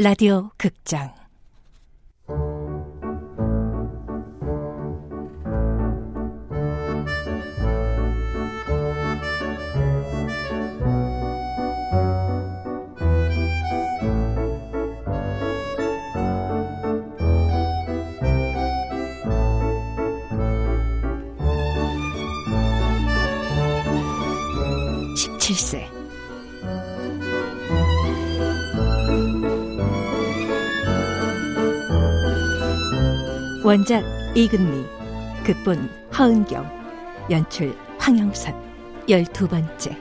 라디오 극장 원작 이근미, 극본 허은경, 연출 황영선, 열두 번째.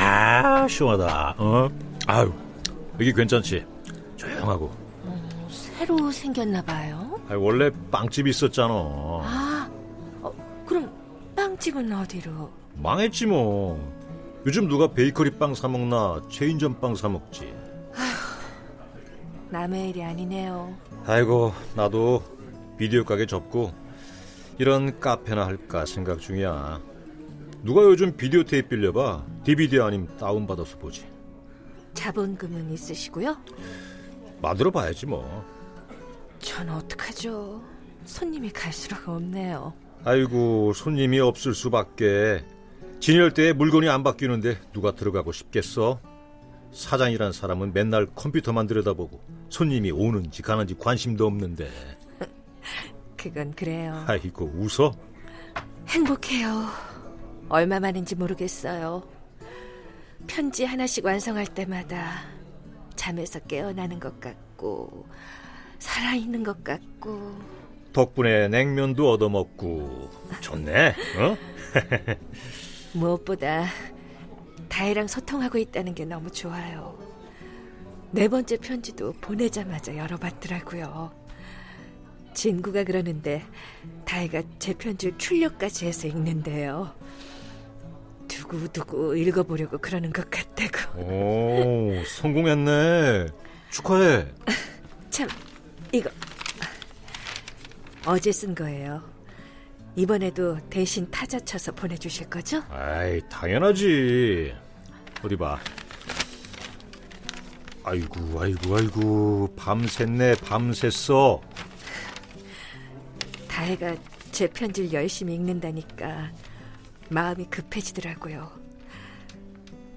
아, 시원하다. 어? 아유, 여기 괜찮지? 조용하고. 생겼나 봐요. 아니, 원래 빵집이 있었잖아. 아, 어, 그럼 빵집은 어디로? 망했지 뭐. 요즘 누가 베이커리 빵 사 먹나 체인점 빵 사 먹지. 남의 일이 아니네요. 아이고 나도 비디오 가게 접고 이런 카페나 할까 생각 중이야. 누가 요즘 비디오 테이프 빌려봐. DVD 아님 다운 받아서 보지. 자본금은 있으시고요? 만들어 봐야지 뭐. 전 어떡하죠? 손님이 갈수록 없네요. 아이고 손님이 없을 수밖에. 진열대에 물건이 안 바뀌는데 누가 들어가고 싶겠어? 사장이란 사람은 맨날 컴퓨터만 들여다보고 손님이 오는지 가는지 관심도 없는데. 그건 그래요. 아이고 웃어? 행복해요. 얼마 만인지 모르겠어요. 편지 하나씩 완성할 때마다 잠에서 깨어나는 것 같고 살아있는 것 같고 덕분에 냉면도 얻어먹고 좋네. 어? 무엇보다 다혜랑 소통하고 있다는 게 너무 좋아요. 네 번째 편지도 보내자마자 열어봤더라고요. 진구가 그러는데 다혜가 제 편지를 출력까지 해서 읽는데요. 두고두고 읽어보려고 그러는 것 같다고. 오, 성공했네. 축하해. 참, 이거 어제 쓴 거예요. 이번에도 대신 타자 쳐서 보내주실 거죠? 아이, 당연하지. 어디 봐. 아이고, 아이고, 아이고. 밤샜네, 밤샜어. 다혜가 제 편지를 열심히 읽는다니까 마음이 급해지더라고요.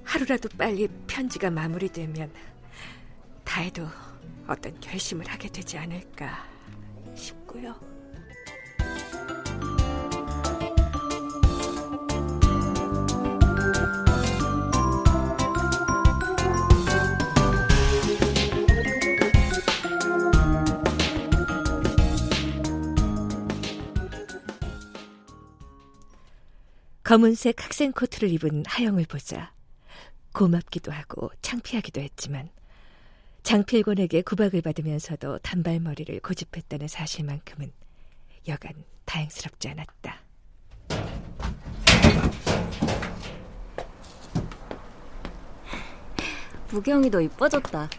하루라도 빨리 편지가 마무리되면 다혜도 어떤 결심을 하게 되지 않을까 싶고요. 검은색 학생 코트를 입은 하영을 보자 고맙기도 하고 창피하기도 했지만 장필곤에게 구박을 받으면서도 단발머리를 고집했다는 사실만큼은 여간 다행스럽지 않았다. 무경이 너 이뻐졌다.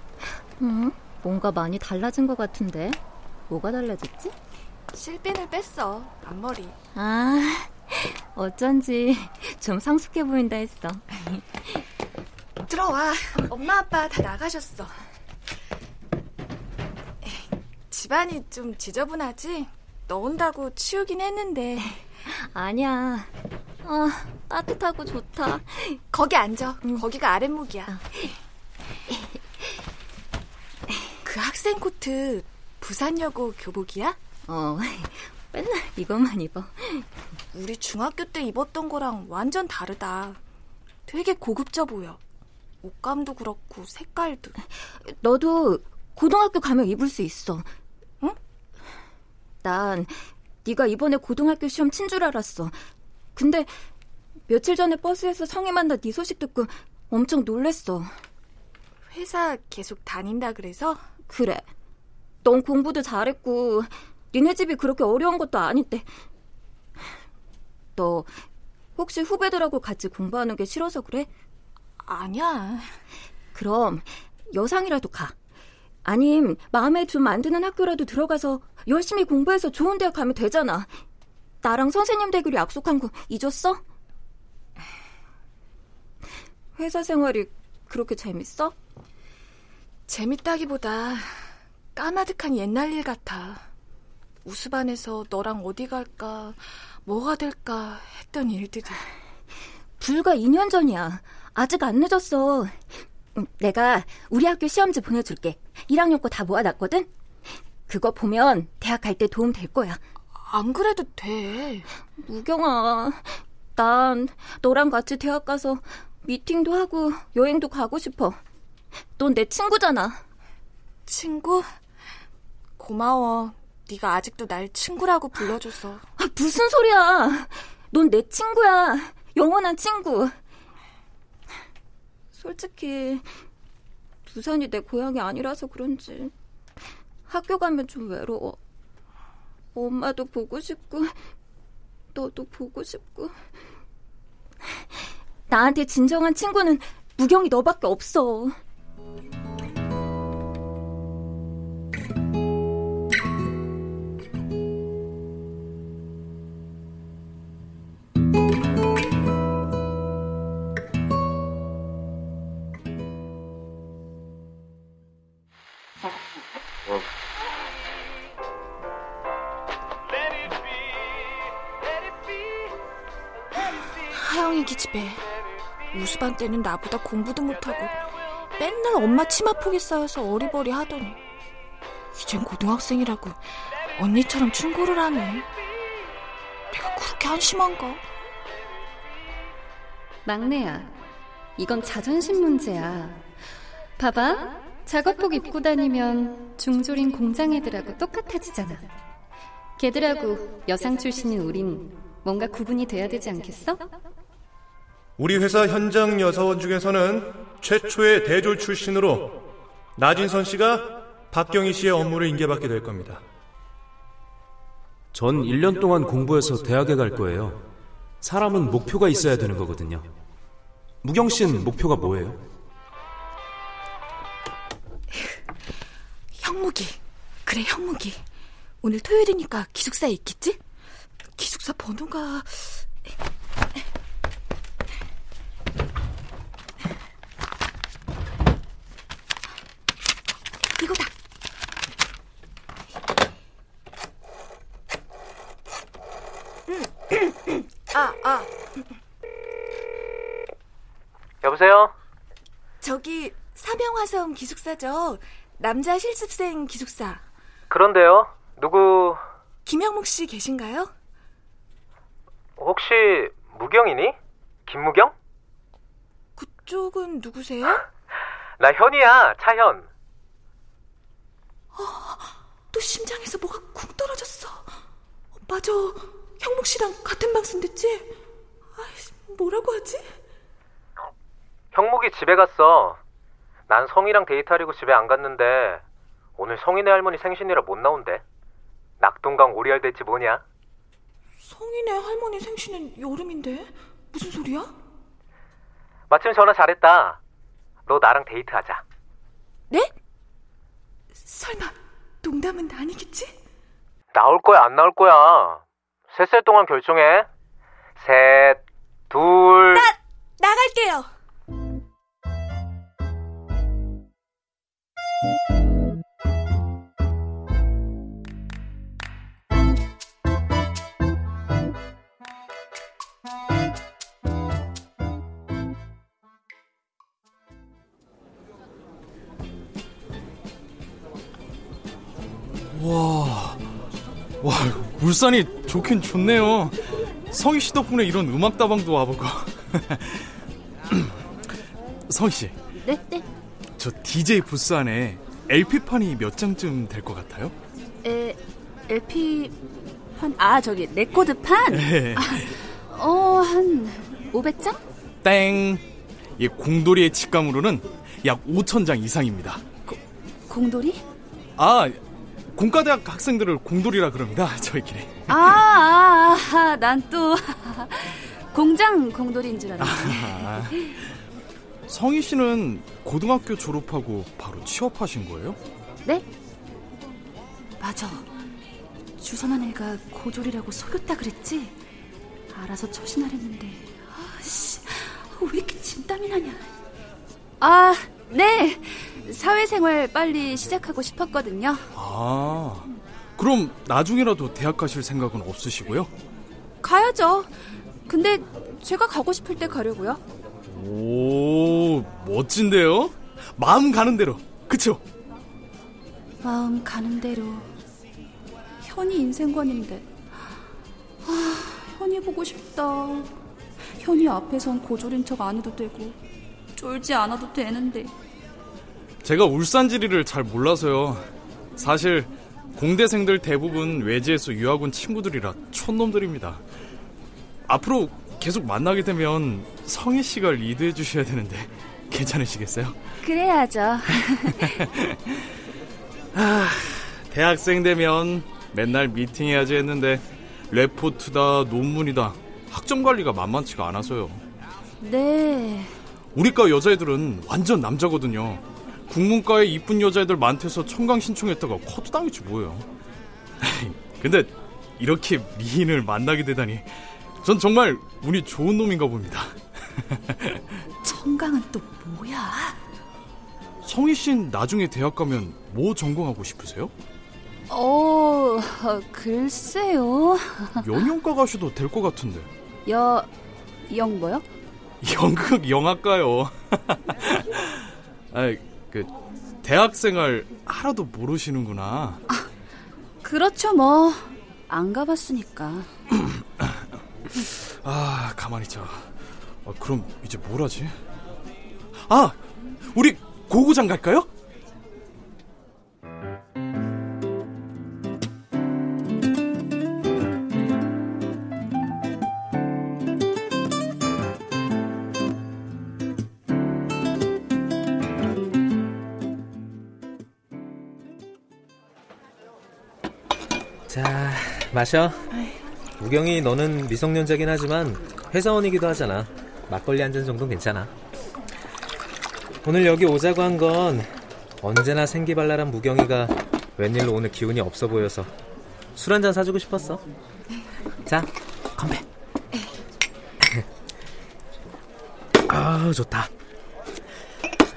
응? 뭔가 많이 달라진 것 같은데. 뭐가 달라졌지? 실핀을 뺐어. 앞머리. 아, 어쩐지 좀 성숙해 보인다 했어. 들어와. 엄마 아빠 다 나가셨어. 집안이 좀 지저분하지? 너 온다고 치우긴 했는데. 아니야. 아, 따뜻하고 좋다. 거기 앉아. 거기가 아랫목이야. 그 학생 코트 부산여고 교복이야? 어, 맨날 이것만 입어. 우리 중학교 때 입었던 거랑 완전 다르다. 되게 고급져 보여. 옷감도 그렇고 색깔도. 너도 고등학교 가면 입을 수 있어. 응? 난 네가 이번에 고등학교 시험 친 줄 알았어. 근데 며칠 전에 버스에서 성희 만나 네 소식 듣고 엄청 놀랬어. 회사 계속 다닌다 그래서? 그래. 넌 공부도 잘했고 니네 집이 그렇게 어려운 것도 아닌데. 너 혹시 후배들하고 같이 공부하는 게 싫어서 그래? 아니야. 그럼 여상이라도 가. 아님 마음에 좀 만드는 학교라도 들어가서 열심히 공부해서 좋은 대학 가면 되잖아. 나랑 선생님 되기로 약속한 거 잊었어? 회사 생활이 그렇게 재밌어? 재밌다기보다 까마득한 옛날 일 같아. 우수반에서 너랑 어디 갈까, 뭐가 될까 했던 일들이. 불과 2년 전이야. 아직 안 늦었어. 음, 내가 우리 학교 시험지 보내줄게. 1학년 거 다 모아놨거든? 그거 보면 대학 갈 때 도움 될 거야. 안 그래도 돼. 무경아, 난 너랑 같이 대학 가서 미팅도 하고 여행도 가고 싶어. 넌 내 친구잖아. 친구? 고마워. 네가 아직도 날 친구라고 불러줘서. 아, 무슨 소리야. 넌 내 친구야. 영원한 친구. 솔직히 부산이 내 고향이 아니라서 그런지 학교 가면 좀 외로워. 엄마도 보고 싶고 너도 보고 싶고 나한테 진정한 친구는 무경이 너밖에 없어. 우수반 때는 나보다 공부도 못하고 맨날 엄마 치마폭이 쌓여서 어리버리 하더니 이젠 고등학생이라고 언니처럼 충고를 하네. 내가 그렇게 한심한가? 막내야, 이건 자존심 문제야. 봐봐, 작업복 입고 다니면 중졸인 공장 애들하고 똑같아지잖아. 걔들하고 여상 출신인 우린 뭔가 구분이 돼야 되지 않겠어? 우리 회사 현장 여사원 중에서는 최초의 대졸 출신으로 나진선 씨가 박경희 씨의 업무를 인계받게 될 겁니다. 전 1년 동안 공부해서 대학에 갈 거예요. 사람은 목표가 있어야 되는 거거든요. 무경 씨는 목표가 뭐예요? 형무기. 그래, 형무기. 오늘 토요일이니까 기숙사에 있겠지? 기숙사 번호가... 이거다. 아, 아. 여보세요? 저기 사명화성 기숙사죠. 남자 실습생 기숙사. 그런데요? 누구 김영묵 씨 계신가요? 혹시 무경이니? 김무경? 그쪽은 누구세요? 나 현이야, 차현. 또 심장에서 뭐가 쿵 떨어졌어. 맞아. 형묵 씨랑 같은 방 쓴댔지? 아이, 뭐라고 하지? 형목이 집에 갔어. 난 성이랑 데이트하려고 집에 안 갔는데 오늘 성인의 할머니 생신이라 못 나온대. 낙동강 오리알 대지 뭐냐? 성인의 할머니 생신은 여름인데 무슨 소리야? 마침 전화 잘했다. 너 나랑 데이트하자. 네? 설마 농담은 아니겠지? 나올 거야, 안 나올 거야. 셋살 동안 결정해. 셋, 둘. 나갈게요. 와, 와, 울산이 좋긴 좋네요. 성희 씨 덕분에 이런 음악 다방도 와보고. 성희 씨, 네, 네. 저 DJ 부스 안에 LP판이 몇 장쯤 될 것 같아요? 에, LP 판, 아, 저기, 레코드판? 네. 어, 한 500장? 땡. 이 공돌이의 직감으로는 약 5천 장 이상입니다. 공돌이? 아, 공과대학 학생들을 공돌이라 그럽니다. 저희끼리. 아, 아, 아, 난 또, 공장 공돌이인 줄 알았네. 아, 성희 씨는 고등학교 졸업하고 바로 취업하신 거예요? 네? 맞아. 주선한 애가 고졸이라고 속였다 그랬지? 알아서 처신하랬는데. 아씨, 왜 이렇게 진땀이 나냐? 아, 네. 사회생활 빨리 시작하고 싶었거든요. 아, 그럼 나중에라도 대학 가실 생각은 없으시고요? 가야죠. 근데 제가 가고 싶을 때 가려고요. 오, 멋진데요? 마음 가는 대로, 그쵸? 마음 가는 대로. 현이 인생관인데. 아, 현이 보고 싶다. 현이 앞에선 고졸인 척 안 해도 되고, 쫄지 않아도 되는데. 제가 울산 지리를 잘 몰라서요. 사실 공대생들 대부분 외지에서 유학 온 친구들이라 촌놈들입니다. 앞으로 계속 만나게 되면 성희 씨가 리드해 주셔야 되는데 괜찮으시겠어요? 그래야죠. 아, 대학생 되면 맨날 미팅해야지 했는데 레포트다 논문이다 학점 관리가 만만치가 않아서요. 네. 우리과 여자애들은 완전 남자거든요. 국문과에 이쁜 여자애들 많대서 청강 신청했다가 커트 당했지 뭐예요. 근데 이렇게 미인을 만나게 되다니 전 정말 운이 좋은 놈인가 봅니다. 청강은 또 뭐야? 성희 씨는 나중에 대학 가면 뭐 전공하고 싶으세요? 어, 글쎄요. 연영과 가셔도 될 것 같은데. 여, 영 뭐요? 연극 영화과요. 아, 그 대학생활 하나도 모르시는구나. 아, 그렇죠 뭐. 안 가봤으니까. 아, 가만히 있자. 아, 그럼 이제 뭘 하지? 아, 우리 고구장 갈까요? 자, 마셔. 우경이 너는 미성년자긴 하지만 회사원이기도 하잖아. 막걸리 한 잔 정도는 괜찮아. 오늘 여기 오자고 한 건 언제나 생기발랄한 무경이가 웬일로 오늘 기운이 없어 보여서 술 한 잔 사주고 싶었어. 자, 건배. 아, 좋다.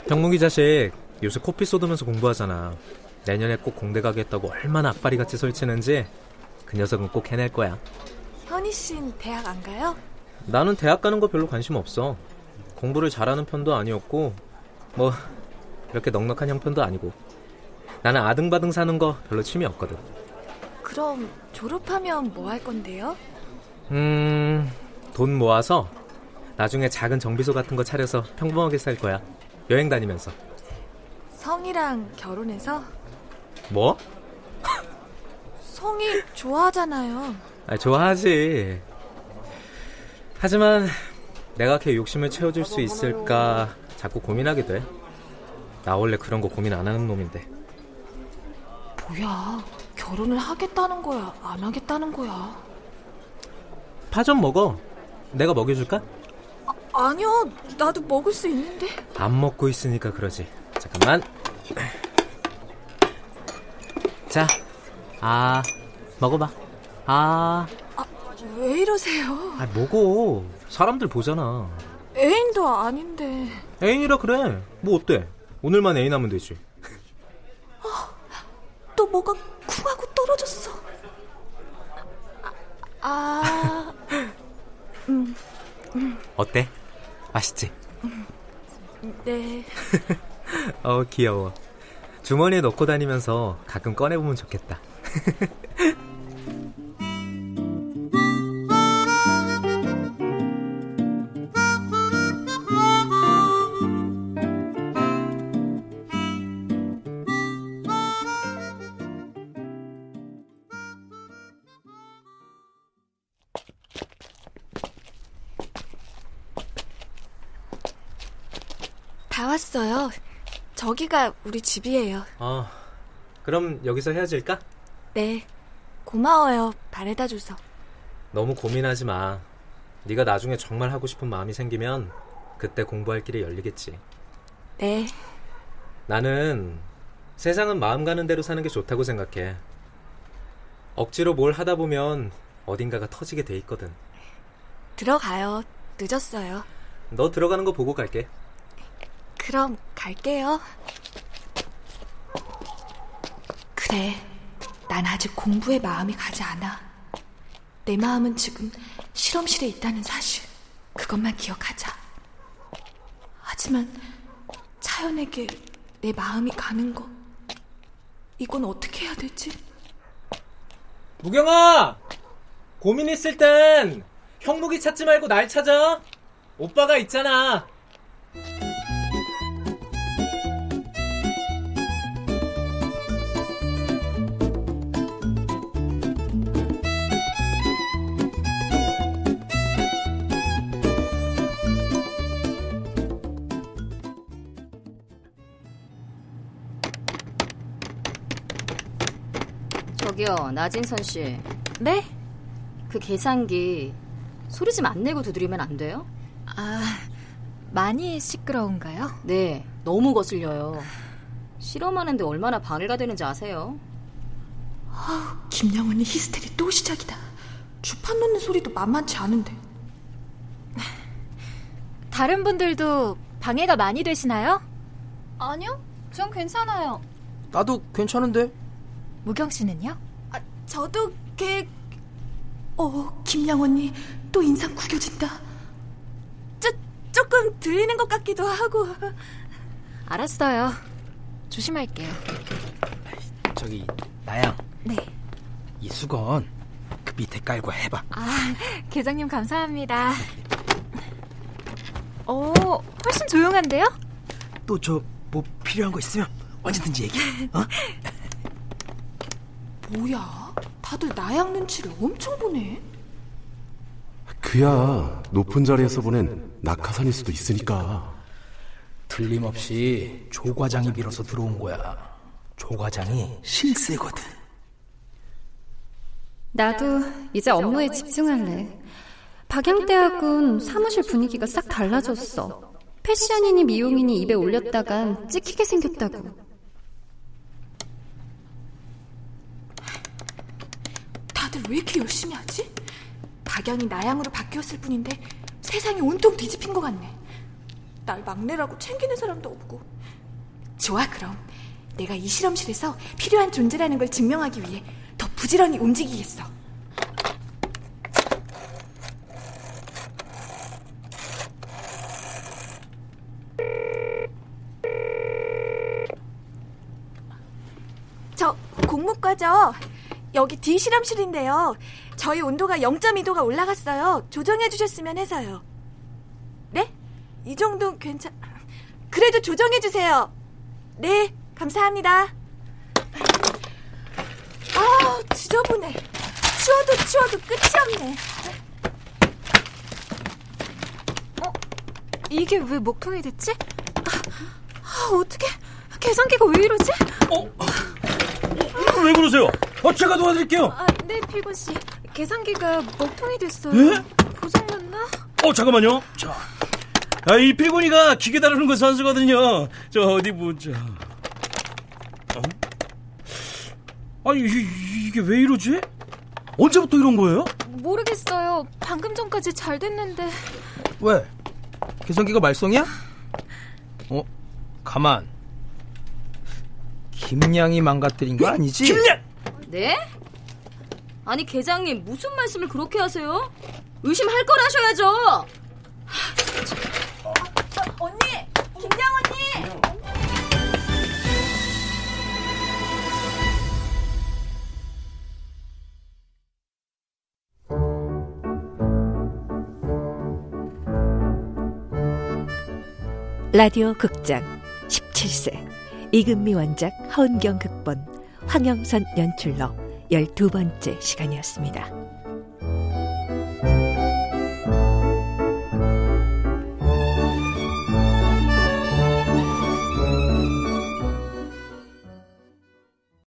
병문기 자식 요새 코피 쏟으면서 공부하잖아. 내년에 꼭 공대 가겠다고 얼마나 악바리 같이 설치는지 그 녀석은 꼭 해낼 거야. 현희 씨는 대학 안 가요? 나는 대학 가는 거 별로 관심 없어. 공부를 잘하는 편도 아니었고 뭐 이렇게 넉넉한 형편도 아니고 나는 아등바등 사는 거 별로 취미 없거든. 그럼 졸업하면 뭐 할 건데요? 음, 돈 모아서 나중에 작은 정비소 같은 거 차려서 평범하게 살 거야. 여행 다니면서. 성이랑 결혼해서? 뭐? 성이 좋아하잖아요. 아, 좋아하지. 하지만 내가 걔 욕심을 채워줄 수 있을까 자꾸 고민하게 돼. 나 원래 그런 거 고민 안 하는 놈인데. 뭐야, 결혼을 하겠다는 거야, 안 하겠다는 거야? 파 좀 먹어. 내가 먹여줄까? 아, 아니요, 나도 먹을 수 있는데. 안 먹고 있으니까 그러지. 잠깐만. 자, 아, 먹어봐. 아. 아, 왜 이러세요? 아, 먹어. 사람들 보잖아. 애인도 아닌데. 애인이라 그래. 뭐 어때? 오늘만 애인 하면 되지. 아, 또 뭐가 쿵 하고 떨어졌어. 아, 음, 음. 어때? 맛있지? 네. 어, 귀여워. 주머니에 넣고 다니면서 가끔 꺼내보면 좋겠다. 다 저기가 우리 집이에요. 어, 그럼 여기서 헤어질까? 네. 고마워요. 바래다 줘서. 너무 고민하지 마. 네가 나중에 정말 하고 싶은 마음이 생기면 그때 공부할 길이 열리겠지. 네. 나는 세상은 마음 가는 대로 사는 게 좋다고 생각해. 억지로 뭘 하다 보면 어딘가가 터지게 돼 있거든. 들어가요. 늦었어요. 너 들어가는 거 보고 갈게. 그럼 갈게요. 그래. 난 아직 공부에 마음이 가지 않아. 내 마음은 지금 실험실에 있다는 사실. 그것만 기억하자. 하지만 차연에게 내 마음이 가는 거. 이건 어떻게 해야 되지? 무경아! 고민 있을 땐 형무기 찾지 말고 날 찾아. 오빠가 있잖아. 저기요, 나진선 씨. 네? 그 계산기 소리 좀 안 내고 두드리면 안 돼요? 아, 많이 시끄러운가요? 네, 너무 거슬려요. 실험하는데 얼마나 방해가 되는지 아세요? 아, 김양원이 히스테리 또 시작이다. 주판 놓는 소리도 만만치 않은데. 다른 분들도 방해가 많이 되시나요? 아니요, 전 괜찮아요. 나도 괜찮은데. 무경 씨는요? 아, 저도 걔... 어, 김양원이 또 인상 구겨진다. 쪼, 조금 들리는 것 같기도 하고. 알았어요. 조심할게요. 저기 나양. 네. 이 수건 그 밑에 깔고 해봐. 아, 계장님 감사합니다. 오, 훨씬 조용한데요? 또 저 뭐 필요한 거 있으면 언제든지 얘기해. 어? 뭐야? 다들 나양 눈치를 엄청 보네. 그야 높은 자리에서 보낸 낙하산일 수도 있으니까. 틀림없이 조 과장이 밀어서 들어온 거야. 조 과장이 실세거든. 나도 이제 업무에 집중할래. 박양대학은 사무실 분위기가 싹 달라졌어. 패션이니 미용이니 입에 올렸다간 찍히게 생겼다고. 다들 왜 이렇게 열심히 하지? 박양이 나양으로 바뀌었을 뿐인데 세상이 온통 뒤집힌 것 같네. 날 막내라고 챙기는 사람도 없고. 좋아, 그럼. 내가 이 실험실에서 필요한 존재라는 걸 증명하기 위해 더 부지런히 움직이겠어. 저 공무과죠. 여기 D 실험실인데요. 저희 온도가 0.2도가 올라갔어요. 조정해 주셨으면 해서요. 네? 이 정도 괜찮... 그래도 조정해 주세요. 네, 감사합니다. 아, 지저분해. 치워도 치워도 끝이 없네. 어? 이게 왜 목통이 됐지? 아, 아 어떻게 계산기가 왜 이러지? 어? 왜 그러세요? 어, 제가 도와드릴게요. 아, 네, 필곤 씨. 계산기가 먹통이 됐어요. 예? 고장났나? 어, 잠깐만요. 자, 아, 이 필곤이가 기계 다루는 거 선수거든요. 저 어디 보자. 어? 아니 이, 이게 왜 이러지? 언제부터 이런 거예요? 모르겠어요. 방금 전까지 잘 됐는데. 왜? 계산기가 말썽이야? 어? 가만. 김양이 망가뜨린 거 아니지? 김양! 네? 아니 계장님 무슨 말씀을 그렇게 하세요? 의심할 걸 하셔야죠. 어, 언니, 김양 언니. 라디오 극장 17세 이금미 원작 하은경 극본 황영선 연출로 12번째 시간이었습니다.